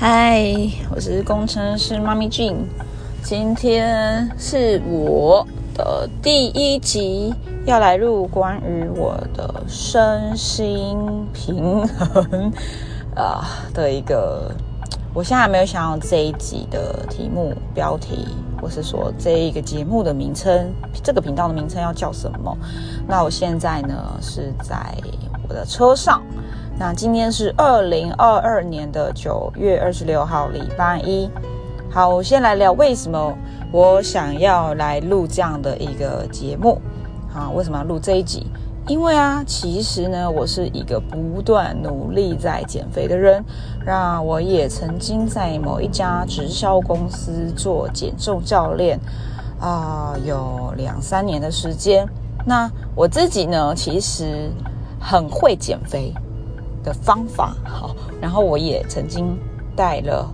嗨，我是工程师妈咪 Jane，今天是我的第一集，要来录关于我的身心平衡 啊的一个。我现在还没有想到这一集的题目标题，或是说这一个节目的名称，这个频道的名称要叫什么？那我现在呢是在我的车上。那今天是二零二二年的九月二十六号，礼拜一。好，我先来聊为什么我想要来录这样的一个节目。好，为什么要录这一集？因为啊，其实呢，我是一个不断努力在减肥的人。那我也曾经在某一家直销公司做减重教练啊，有两三年的时间。那我自己呢，其实很会减肥。的方法好，然后我也曾经带了，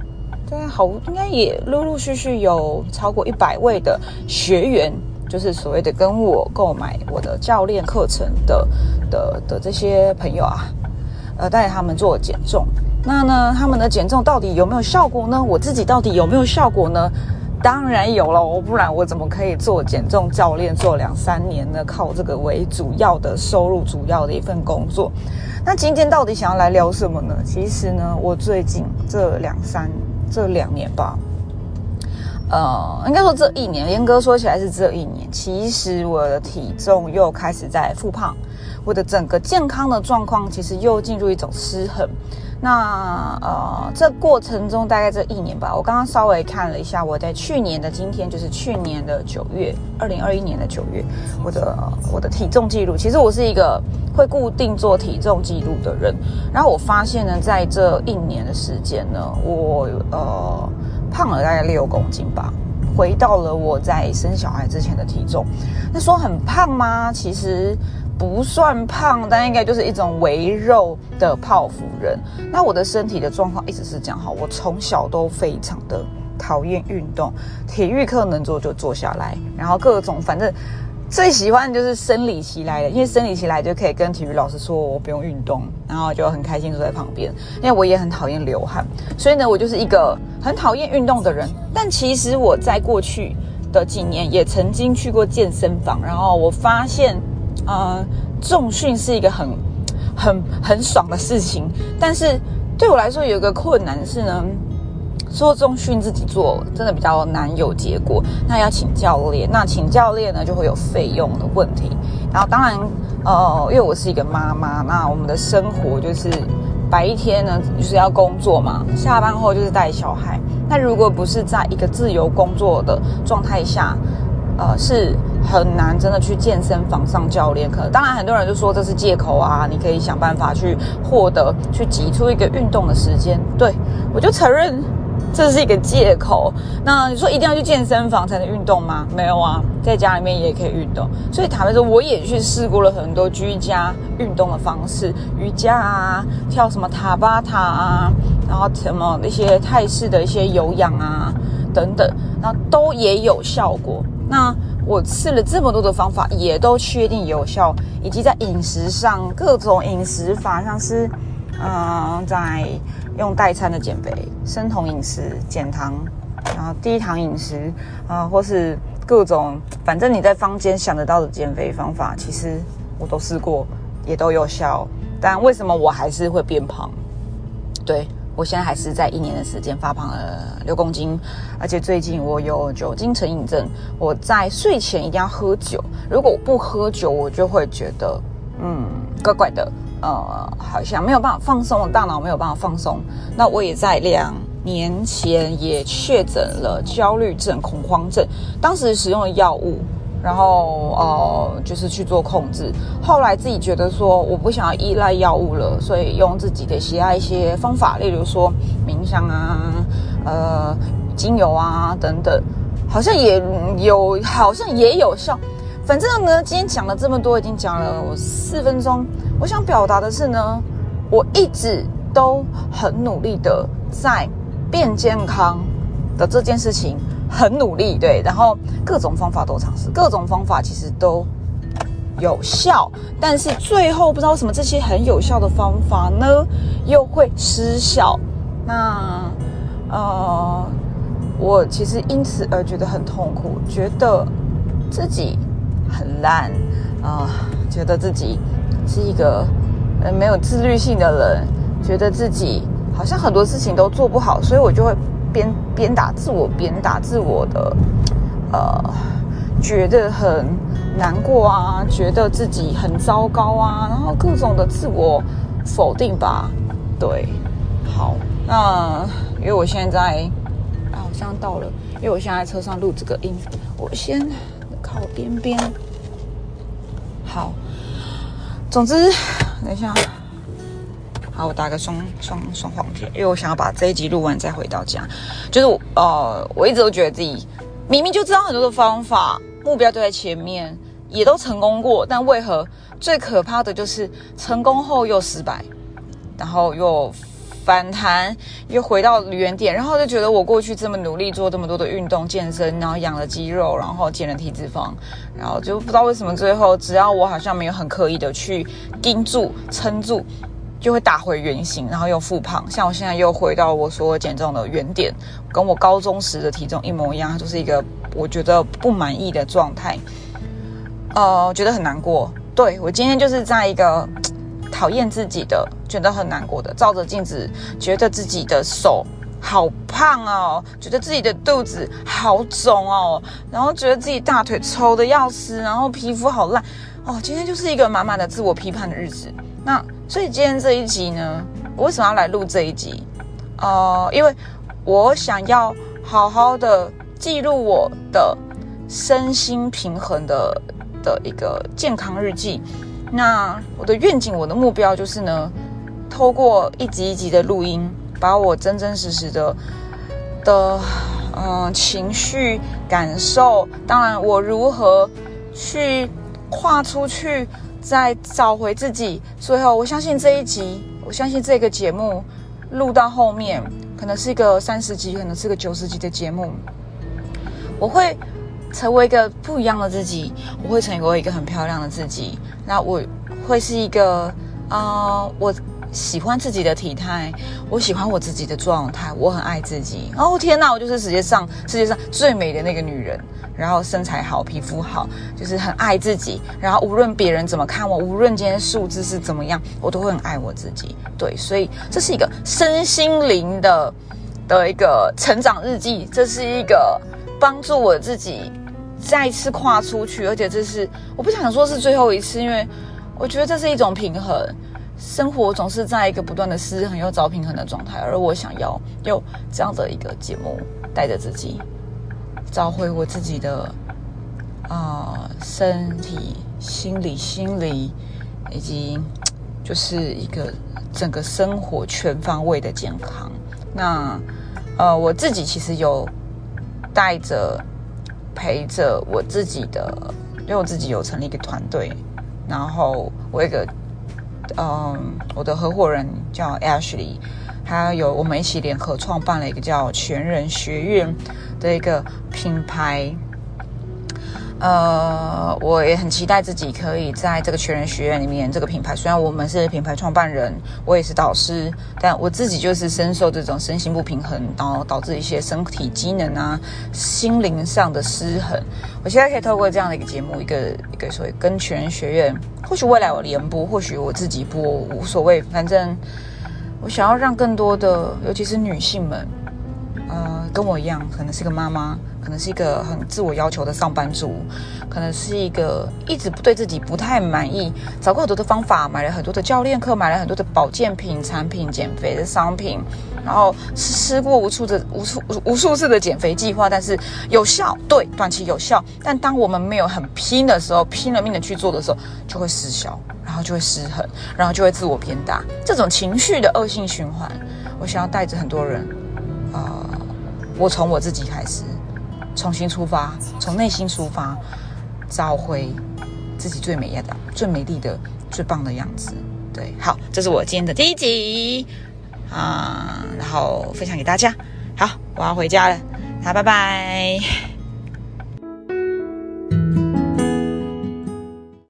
大概好应该也陆陆续续有超过一百位的学员，就是所谓的跟我购买我的教练课程的的的这些朋友啊，呃，带他们做减重。那呢，他们的减重到底有没有效果呢？我自己到底有没有效果呢？当然有了，我不然我怎么可以做减重教练做两三年呢？靠这个为主要的收入，主要的一份工作。那今天到底想要来聊什么呢？其实呢，我最近这两三这两年吧，呃，应该说这一年，严格说起来是这一年。其实我的体重又开始在复胖，我的整个健康的状况其实又进入一种失衡。那呃，这过程中大概这一年吧，我刚刚稍微看了一下，我在去年的今天，就是去年的九月，二零二一年的九月，我的我的体重记录。其实我是一个会固定做体重记录的人，然后我发现呢，在这一年的时间呢，我呃胖了大概六公斤吧，回到了我在生小孩之前的体重。那说很胖吗？其实。不算胖，但应该就是一种微肉的泡芙人。那我的身体的状况一直是这样哈，我从小都非常的讨厌运动，体育课能做就坐下来，然后各种反正最喜欢就是生理期来的，因为生理期来就可以跟体育老师说我不用运动，然后就很开心坐在旁边。因为我也很讨厌流汗，所以呢，我就是一个很讨厌运动的人。但其实我在过去的几年也曾经去过健身房，然后我发现。呃，重训是一个很、很、很爽的事情，但是对我来说有一个困难是呢，做重训自己做真的比较难有结果，那要请教练，那请教练呢就会有费用的问题，然后当然，呃，因为我是一个妈妈，那我们的生活就是白天呢就是要工作嘛，下班后就是带小孩，那如果不是在一个自由工作的状态下。呃，是很难真的去健身房上教练课。当然，很多人就说这是借口啊，你可以想办法去获得、去挤出一个运动的时间。对我就承认这是一个借口。那你说一定要去健身房才能运动吗？没有啊，在家里面也可以运动。所以坦白说，我也去试过了很多居家运动的方式，瑜伽啊，跳什么塔巴塔啊，然后什么那些泰式的一些有氧啊等等，那都也有效果。那我试了这么多的方法，也都确定有效，以及在饮食上各种饮食法，像是，嗯，在用代餐的减肥、生酮饮食、减糖，然后低糖饮食啊，或是各种，反正你在坊间想得到的减肥方法，其实我都试过，也都有效。但为什么我还是会变胖？对。我现在还是在一年的时间发胖了六公斤，而且最近我有酒精成瘾症，我在睡前一定要喝酒，如果我不喝酒，我就会觉得嗯怪怪的，呃，好像没有办法放松，大脑没有办法放松。那我也在两年前也确诊了焦虑症、恐慌症，当时使用的药物。然后呃，就是去做控制。后来自己觉得说，我不想要依赖药物了，所以用自己的喜爱一些方法，例如说冥想啊、呃精油啊等等，好像也有，好像也有效。反正呢，今天讲了这么多，已经讲了四分钟。我想表达的是呢，我一直都很努力的在变健康的这件事情。很努力，对，然后各种方法都尝试，各种方法其实都有效，但是最后不知道为什么这些很有效的方法呢，又会失效。那呃，我其实因此而觉得很痛苦，觉得自己很烂啊，觉得自己是一个呃没有自律性的人，觉得自己好像很多事情都做不好，所以我就会鞭鞭打自我，鞭打自我的，呃，觉得很难过啊，觉得自己很糟糕啊，然后各种的自我否定吧，对，好。那因为我现在，好像到了，因为我现在车上录这个音，我先靠边边。好，总之，等一下，好，我打个双双双黄贴，因为我想要把这一集录完再回到家。就是我呃，我一直都觉得自己明明就知道很多的方法，目标都在前面，也都成功过，但为何最可怕的就是成功后又失败，然后又。反弹又回到原点，然后就觉得我过去这么努力做这么多的运动健身，然后养了肌肉，然后减了体脂肪，然后就不知道为什么最后只要我好像没有很刻意的去盯住撑住，就会打回原形，然后又复胖。像我现在又回到我所有减重的原点，跟我高中时的体重一模一样，就是一个我觉得不满意的状态，呃，觉得很难过。对我今天就是在一个。讨厌自己的，觉得很难过的，照着镜子，觉得自己的手好胖哦，觉得自己的肚子好肿哦，然后觉得自己大腿抽的要死，然后皮肤好烂哦。今天就是一个满满的自我批判的日子。那所以今天这一集呢，我为什么要来录这一集？呃，因为我想要好好的记录我的身心平衡的的一个健康日记。那我的愿景，我的目标就是呢，透过一集一集的录音，把我真真实实的的嗯情绪感受，当然我如何去跨出去，在找回自己。最后，我相信这一集，我相信这个节目录到后面，可能是一个三十集，可能是个九十集的节目，我会。成为一个不一样的自己，我会成为一个很漂亮的自己。那我会是一个，啊，我喜欢自己的体态，我喜欢我自己的状态，我很爱自己。哦天哪，我就是世界上世界上最美的那个女人。然后身材好，皮肤好，就是很爱自己。然后无论别人怎么看我，无论今天数字是怎么样，我都会很爱我自己。对，所以这是一个身心灵的的一个成长日记，这是一个帮助我自己。再次跨出去，而且这是我不想说是最后一次，因为我觉得这是一种平衡。生活总是在一个不断的失衡又找平衡的状态，而我想要用这样的一个节目，带着自己找回我自己的啊身体、心理、心理，以及就是一个整个生活全方位的健康。那呃，我自己其实有带着。陪着我自己的，因为我自己有成立一个团队，然后我一个，嗯，我的合伙人叫 Ashley，他有我们一起联合创办了一个叫全人学院的一个品牌。呃，我也很期待自己可以在这个全人学院里面，这个品牌虽然我们是品牌创办人，我也是导师，但我自己就是深受这种身心不平衡，然后导致一些身体机能啊、心灵上的失衡。我现在可以透过这样的一个节目，一个一个所谓跟全人学院，或许未来我联播，或许我自己播，无所谓，反正我想要让更多的，尤其是女性们，呃，跟我一样，可能是个妈妈。可能是一个很自我要求的上班族，可能是一个一直不对自己不太满意，找过很多的方法，买了很多的教练课，买了很多的保健品产品、减肥的商品，然后吃过无数的无数无数次的减肥计划，但是有效，对，短期有效。但当我们没有很拼的时候，拼了命的去做的时候，就会失效，然后就会失衡，然后就会自我偏大，这种情绪的恶性循环。我想要带着很多人，啊，我从我自己开始。重新出发，从内心出发，找回自己最美的、最美丽的、最棒的样子。对，好，这是我今天的第一集啊，然后分享给大家。好，我要回家了，好，拜拜。